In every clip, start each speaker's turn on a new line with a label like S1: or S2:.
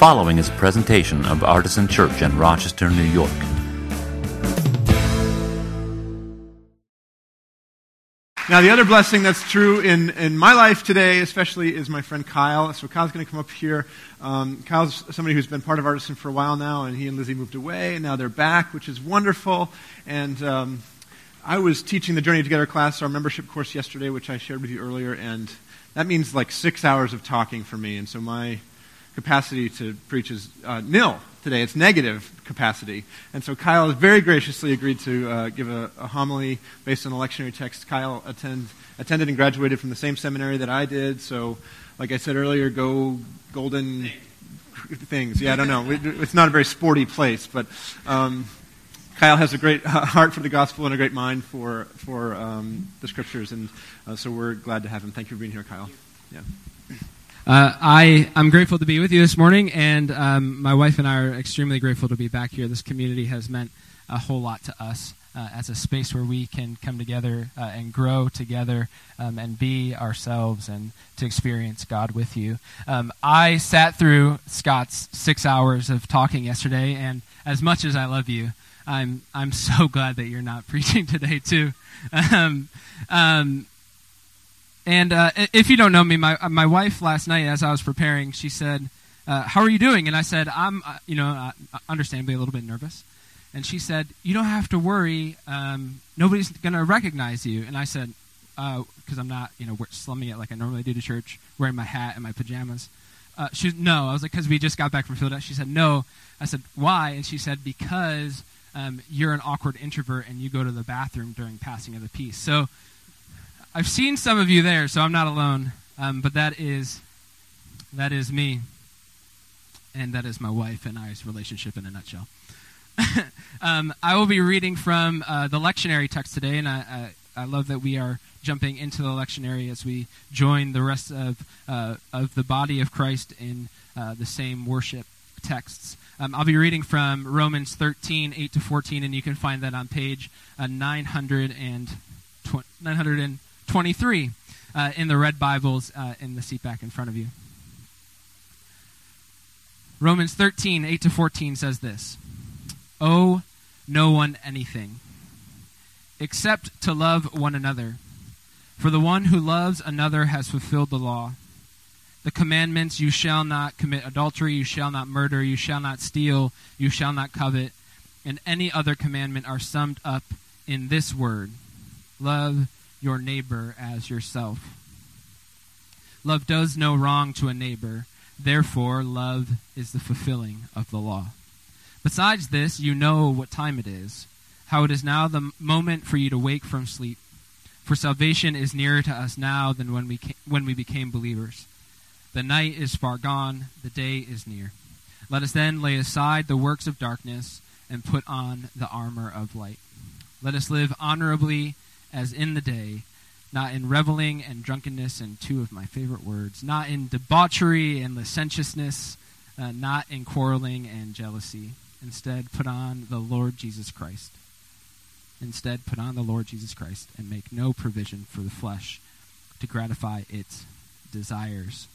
S1: following is a presentation of Artisan Church in Rochester, New York.
S2: Now, the other blessing that's true in, in my life today, especially, is my friend Kyle. So, Kyle's going to come up here. Um, Kyle's somebody who's been part of Artisan for a while now, and he and Lizzie moved away, and now they're back, which is wonderful. And um, I was teaching the Journey Together class, our membership course yesterday, which I shared with you earlier, and that means like six hours of talking for me. And so, my capacity to preach is uh, nil today. It's negative capacity. And so Kyle has very graciously agreed to uh, give a, a, homily based on a lectionary text. Kyle attend, attended and graduated from the same seminary that I did. So, like I said earlier, go golden things. Yeah, I don't know. It's not a very sporty place, but um, Kyle has a great heart for the gospel and a great mind for, for um, the scriptures. And uh, so we're glad to have him. Thank you for being here, Kyle. Yeah.
S3: Uh, I, I'm grateful to be with you this morning, and um, my wife and I are extremely grateful to be back here. This community has meant a whole lot to us uh, as a space where we can come together uh, and grow together um, and be ourselves and to experience God with you. Um, I sat through Scott's six hours of talking yesterday, and as much as I love you, I'm, I'm so glad that you're not preaching today, too. Um, um, and uh, if you don't know me, my my wife last night, as I was preparing, she said, uh, "How are you doing?" And I said, "I'm, uh, you know, uh, understandably a little bit nervous." And she said, "You don't have to worry. Um, nobody's going to recognize you." And I said, "Because uh, I'm not, you know, slumming it like I normally do to church, wearing my hat and my pajamas." Uh, she no. I was like, "Because we just got back from Philadelphia." She said, "No." I said, "Why?" And she said, "Because." Um, you're an awkward introvert and you go to the bathroom during passing of the peace. So I've seen some of you there, so I'm not alone. Um, but that is that is me, and that is my wife and I's relationship in a nutshell. um, I will be reading from uh, the lectionary text today, and I, I, I, love that we are jumping into the lectionary as we join the rest of uh, of the body of Christ in uh, the same worship texts. Um, I'll be reading from Romans 13, 8 to 14, and you can find that on page uh, 900 and 900 and 23 uh, in the red Bibles uh, in the seat back in front of you. Romans 13, 8 to 14 says this Owe no one anything except to love one another. For the one who loves another has fulfilled the law. The commandments you shall not commit adultery, you shall not murder, you shall not steal, you shall not covet, and any other commandment are summed up in this word love your neighbor as yourself. Love does no wrong to a neighbor, therefore, love is the fulfilling of the law. Besides this, you know what time it is, how it is now the moment for you to wake from sleep. For salvation is nearer to us now than when we, came, when we became believers. The night is far gone, the day is near. Let us then lay aside the works of darkness and put on the armor of light. Let us live honorably as in the day, not in reveling and drunkenness, and two of my favorite words, not in debauchery and licentiousness, uh, not in quarreling and jealousy. Instead, put on the Lord Jesus Christ. Instead, put on the Lord Jesus Christ and make no provision for the flesh to gratify its desires.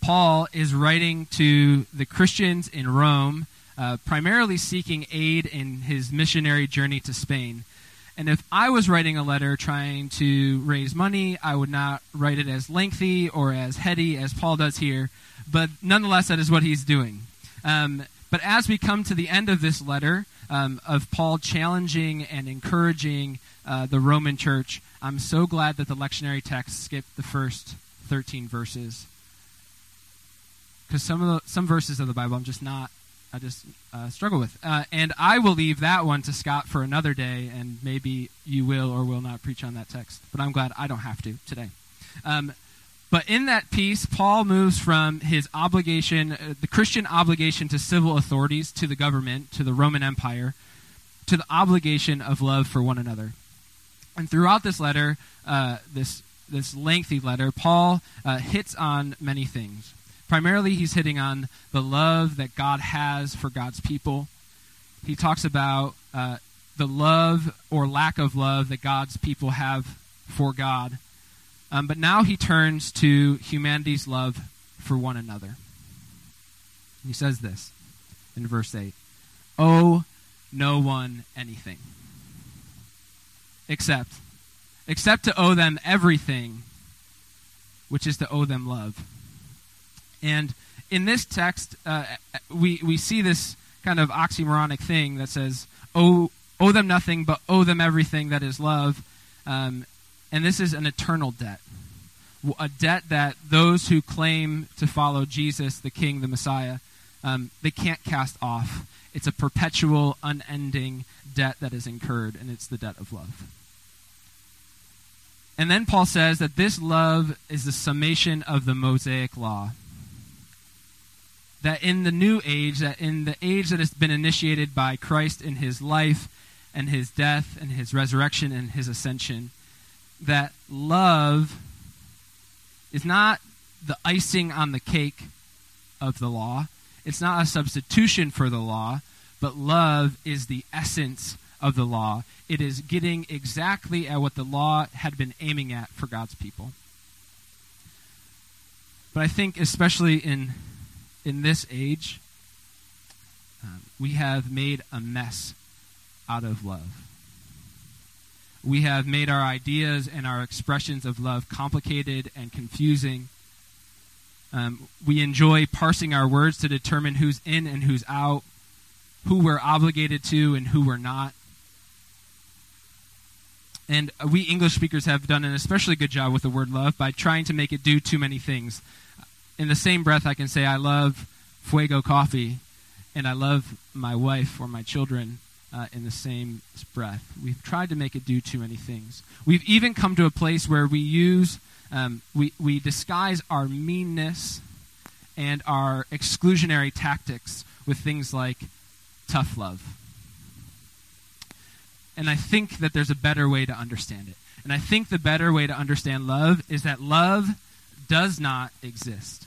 S3: Paul is writing to the Christians in Rome, uh, primarily seeking aid in his missionary journey to Spain. And if I was writing a letter trying to raise money, I would not write it as lengthy or as heady as Paul does here. But nonetheless, that is what he's doing. Um, but as we come to the end of this letter um, of Paul challenging and encouraging uh, the Roman church, I'm so glad that the lectionary text skipped the first 13 verses. Because some of the, some verses of the Bible I'm just not I just uh, struggle with. Uh, and I will leave that one to Scott for another day, and maybe you will or will not preach on that text. But I'm glad I don't have to today. Um, but in that piece, Paul moves from his obligation, uh, the Christian obligation to civil authorities, to the government, to the Roman Empire, to the obligation of love for one another. And throughout this letter, uh, this this lengthy letter, Paul uh, hits on many things. Primarily, he's hitting on the love that God has for God's people. He talks about uh, the love or lack of love that God's people have for God. Um, but now he turns to humanity's love for one another. He says this in verse 8 Owe no one anything except except to owe them everything which is to owe them love and in this text uh, we, we see this kind of oxymoronic thing that says owe, owe them nothing but owe them everything that is love um, and this is an eternal debt a debt that those who claim to follow jesus the king the messiah um, they can't cast off. It's a perpetual, unending debt that is incurred, and it's the debt of love. And then Paul says that this love is the summation of the Mosaic law. That in the new age, that in the age that has been initiated by Christ in his life and his death and his resurrection and his ascension, that love is not the icing on the cake of the law, it's not a substitution for the law, but love is the essence of the law. It is getting exactly at what the law had been aiming at for God's people. But I think, especially in, in this age, um, we have made a mess out of love. We have made our ideas and our expressions of love complicated and confusing um, we enjoy parsing our words to determine who's in and who's out, who we're obligated to and who we're not. And we English speakers have done an especially good job with the word love by trying to make it do too many things. In the same breath, I can say, I love Fuego coffee and I love my wife or my children uh, in the same breath. We've tried to make it do too many things. We've even come to a place where we use um, we, we disguise our meanness and our exclusionary tactics with things like tough love. And I think that there's a better way to understand it. And I think the better way to understand love is that love does not exist.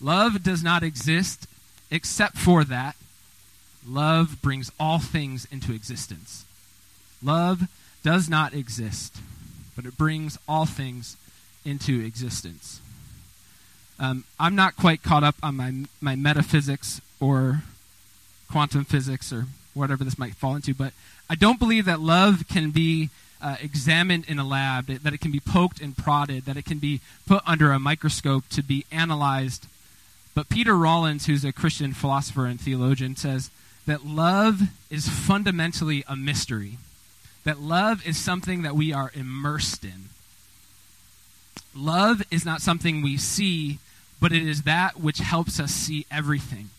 S3: Love does not exist except for that love brings all things into existence. Love does not exist but it brings all things into existence. Um, I'm not quite caught up on my, my metaphysics or quantum physics or whatever this might fall into, but I don't believe that love can be uh, examined in a lab, that it can be poked and prodded, that it can be put under a microscope to be analyzed. But Peter Rollins, who's a Christian philosopher and theologian, says that love is fundamentally a mystery that love is something that we are immersed in. Love is not something we see, but it is that which helps us see everything.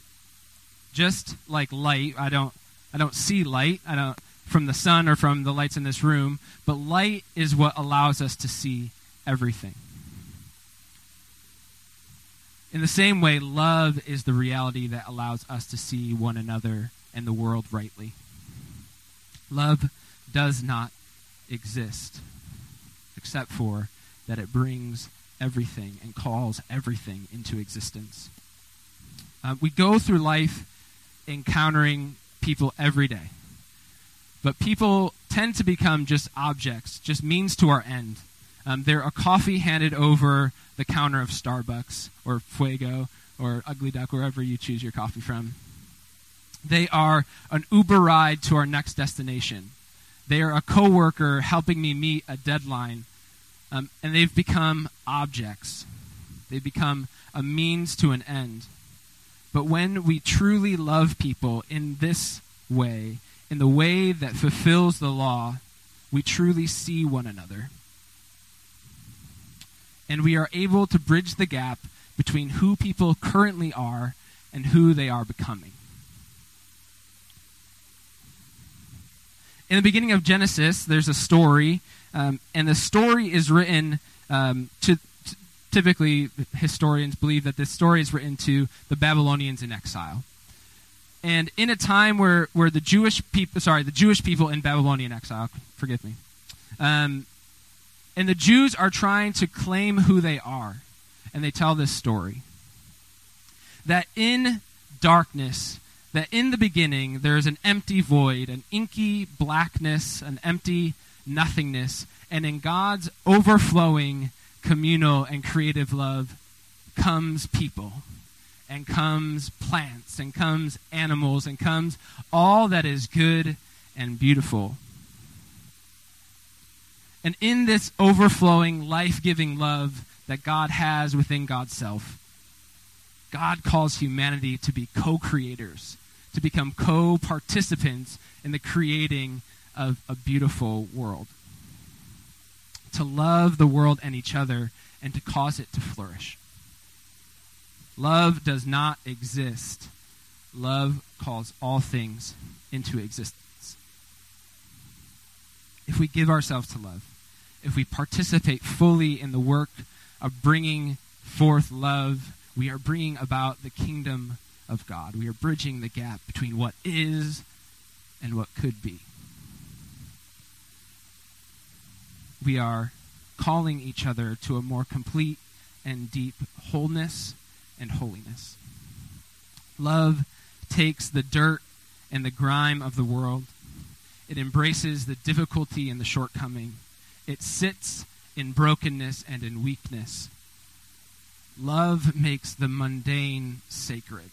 S3: Just like light, I don't I don't see light. I don't from the sun or from the lights in this room, but light is what allows us to see everything. In the same way, love is the reality that allows us to see one another and the world rightly. Love does not exist except for that it brings everything and calls everything into existence. Uh, we go through life encountering people every day. But people tend to become just objects, just means to our end. Um, they're a coffee handed over the counter of Starbucks or Fuego or Ugly Duck, wherever you choose your coffee from. They are an Uber ride to our next destination. They are a coworker helping me meet a deadline. Um, and they've become objects. They become a means to an end. But when we truly love people in this way, in the way that fulfills the law, we truly see one another. And we are able to bridge the gap between who people currently are and who they are becoming. in the beginning of Genesis, there's a story, um, and the story is written um, to, typically historians believe that this story is written to the Babylonians in exile. And in a time where, where the Jewish people, sorry, the Jewish people in Babylonian exile, forgive me, um, and the Jews are trying to claim who they are, and they tell this story that in darkness that in the beginning there is an empty void, an inky blackness, an empty nothingness, and in God's overflowing communal and creative love comes people. And comes plants and comes animals and comes all that is good and beautiful. And in this overflowing, life giving love that God has within God's self, God calls humanity to be co creators, to become co participants in the creating of a beautiful world. To love the world and each other and to cause it to flourish. Love does not exist. Love calls all things into existence. If we give ourselves to love, if we participate fully in the work of bringing forth love, we are bringing about the kingdom of God. We are bridging the gap between what is and what could be. We are calling each other to a more complete and deep wholeness and holiness. Love takes the dirt and the grime of the world. It embraces the difficulty and the shortcoming. It sits in brokenness and in weakness. Love makes the mundane sacred.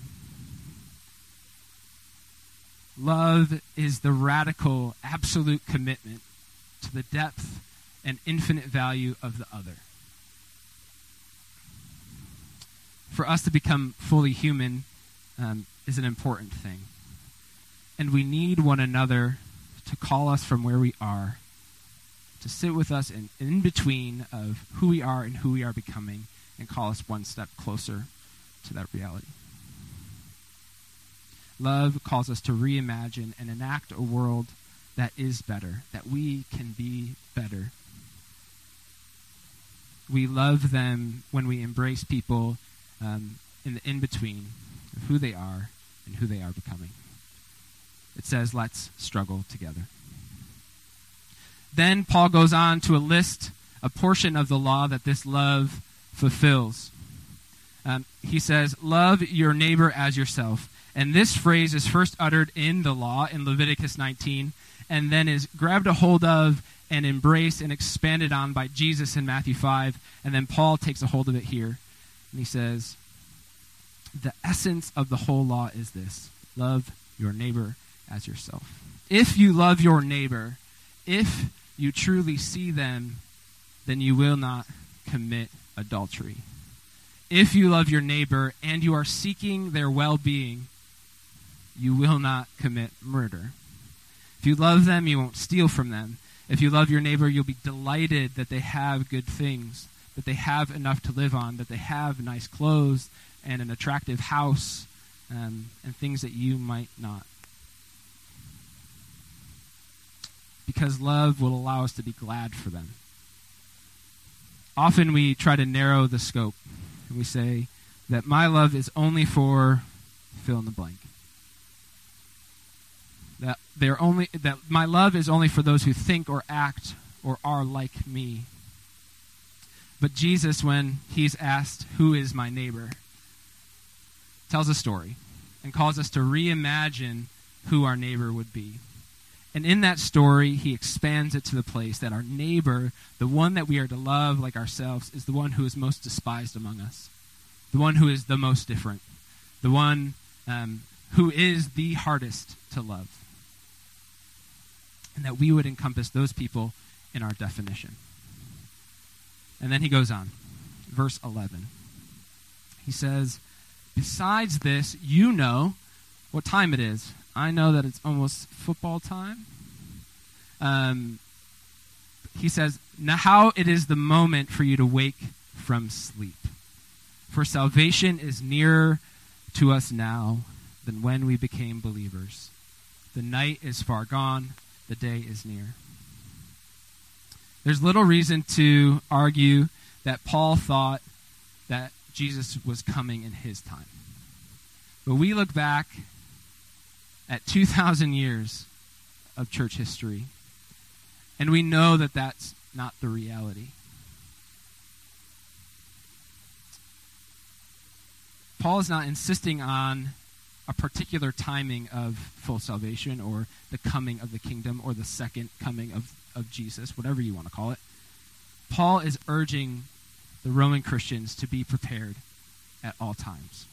S3: Love is the radical, absolute commitment to the depth and infinite value of the other. For us to become fully human um, is an important thing. And we need one another to call us from where we are, to sit with us in, in between of who we are and who we are becoming, and call us one step closer to that reality. Love calls us to reimagine and enact a world that is better, that we can be better. We love them when we embrace people um, in the in between of who they are and who they are becoming. It says, let's struggle together. Then Paul goes on to a list, a portion of the law that this love fulfills. Um, he says, Love your neighbor as yourself. And this phrase is first uttered in the law in Leviticus 19, and then is grabbed a hold of and embraced and expanded on by Jesus in Matthew 5. And then Paul takes a hold of it here. And he says, The essence of the whole law is this love your neighbor as yourself. If you love your neighbor, if you truly see them, then you will not commit adultery. If you love your neighbor and you are seeking their well being, you will not commit murder. If you love them, you won't steal from them. If you love your neighbor, you'll be delighted that they have good things, that they have enough to live on, that they have nice clothes and an attractive house, um, and things that you might not. Because love will allow us to be glad for them. Often we try to narrow the scope, and we say that my love is only for fill in the blank that they're only that my love is only for those who think or act or are like me. But Jesus, when he's asked, Who is my neighbor? tells a story and calls us to reimagine who our neighbor would be. And in that story, he expands it to the place that our neighbor, the one that we are to love like ourselves, is the one who is most despised among us, the one who is the most different, the one um, who is the hardest to love and that we would encompass those people in our definition. And then he goes on, verse 11. He says, Besides this, you know what time it is. I know that it's almost football time. Um, he says, Now, how it is the moment for you to wake from sleep. For salvation is nearer to us now than when we became believers. The night is far gone, the day is near. There's little reason to argue that Paul thought that Jesus was coming in his time. But we look back at 2,000 years of church history, and we know that that's not the reality. Paul is not insisting on a particular timing of full salvation or the coming of the kingdom or the second coming of, of Jesus, whatever you want to call it. Paul is urging the Roman Christians to be prepared at all times.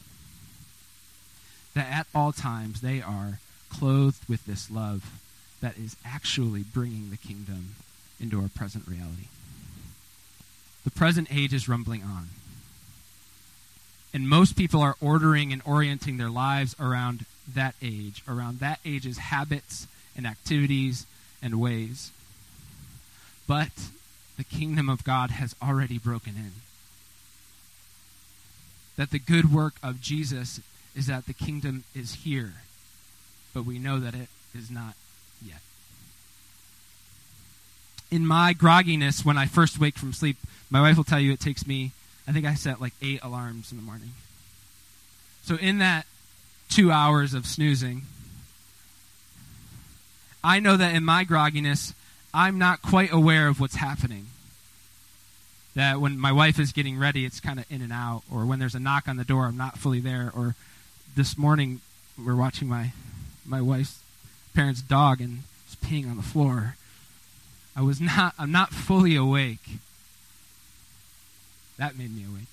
S3: that at all times they are clothed with this love that is actually bringing the kingdom into our present reality. The present age is rumbling on. And most people are ordering and orienting their lives around that age, around that age's habits and activities and ways. But the kingdom of God has already broken in. That the good work of Jesus is that the kingdom is here, but we know that it is not yet. In my grogginess, when I first wake from sleep, my wife will tell you it takes me, I think I set like eight alarms in the morning. So in that two hours of snoozing, I know that in my grogginess, I'm not quite aware of what's happening. That when my wife is getting ready, it's kind of in and out. Or when there's a knock on the door, I'm not fully there. Or this morning, we're watching my, my wife's parents' dog and it's peeing on the floor. I was not, I'm not fully awake. That made me awake.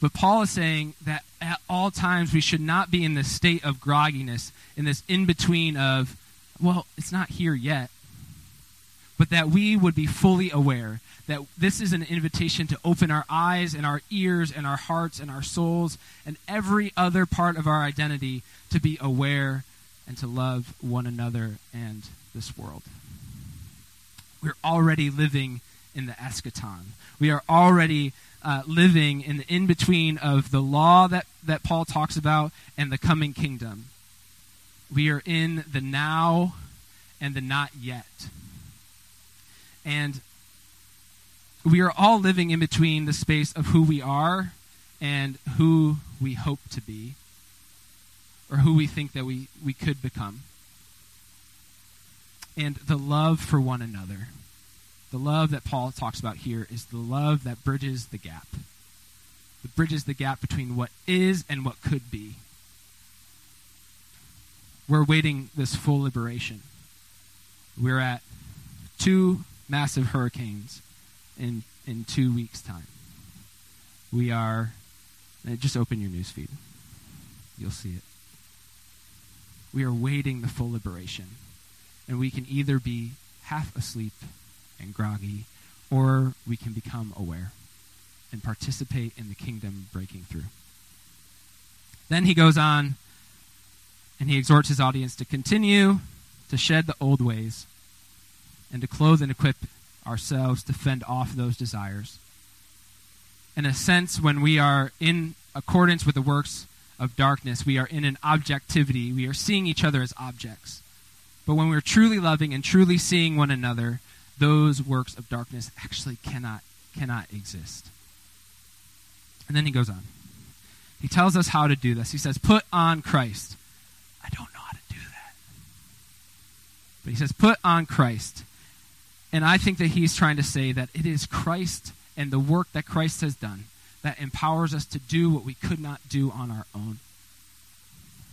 S3: But Paul is saying that at all times we should not be in this state of grogginess, in this in between of, well, it's not here yet. But that we would be fully aware that this is an invitation to open our eyes and our ears and our hearts and our souls and every other part of our identity to be aware and to love one another and this world. We're already living in the eschaton. We are already uh, living in the in between of the law that, that Paul talks about and the coming kingdom. We are in the now and the not yet. And we are all living in between the space of who we are and who we hope to be or who we think that we, we could become. And the love for one another the love that Paul talks about here is the love that bridges the gap. It bridges the gap between what is and what could be. We're waiting this full liberation. We're at two massive hurricanes in, in two weeks' time. We are, uh, just open your news feed. You'll see it. We are waiting the full liberation. And we can either be half asleep and groggy, or we can become aware and participate in the kingdom breaking through. Then he goes on and he exhorts his audience to continue to shed the old ways and to clothe and equip ourselves to fend off those desires. In a sense, when we are in accordance with the works of darkness, we are in an objectivity. We are seeing each other as objects. But when we're truly loving and truly seeing one another, those works of darkness actually cannot cannot exist. And then he goes on. He tells us how to do this. He says, "Put on Christ." I don't know how to do that. But he says, "Put on Christ." And I think that he's trying to say that it is Christ and the work that Christ has done that empowers us to do what we could not do on our own.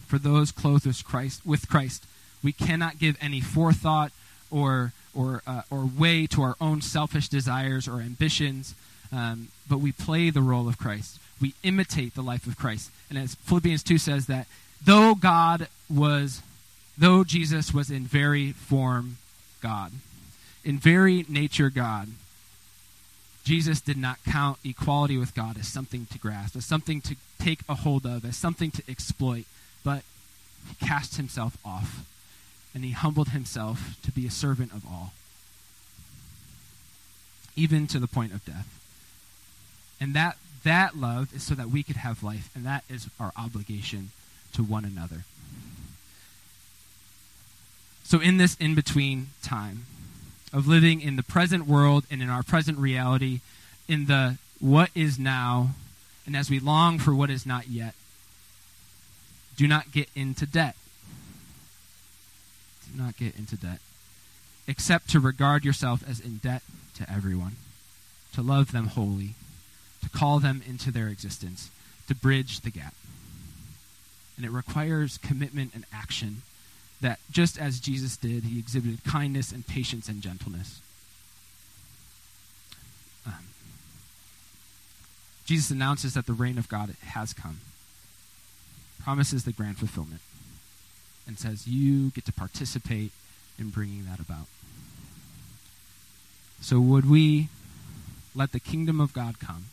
S3: For those clothed with Christ, with Christ, we cannot give any forethought or or, uh, or way to our own selfish desires or ambitions, um, but we play the role of Christ. We imitate the life of Christ. And as Philippians 2 says, that though God was, though Jesus was in very form God, in very nature God, Jesus did not count equality with God as something to grasp, as something to take a hold of, as something to exploit, but he cast himself off and he humbled himself to be a servant of all, even to the point of death. And that, that love is so that we could have life, and that is our obligation to one another. So, in this in between time of living in the present world and in our present reality, in the what is now, and as we long for what is not yet, do not get into debt not get into debt, except to regard yourself as in debt to everyone, to love them wholly, to call them into their existence, to bridge the gap. And it requires commitment and action that, just as Jesus did, he exhibited kindness and patience and gentleness. Um, Jesus announces that the reign of God has come. promises the grand fulfillment and says, You get to participate in bringing that about. So, would we let the kingdom of God come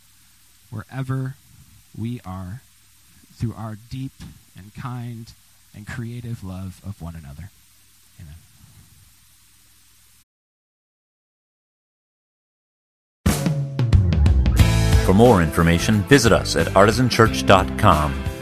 S3: wherever we are through our deep and kind and creative love of one another? Amen.
S1: For more information, visit us at artisanchurch.com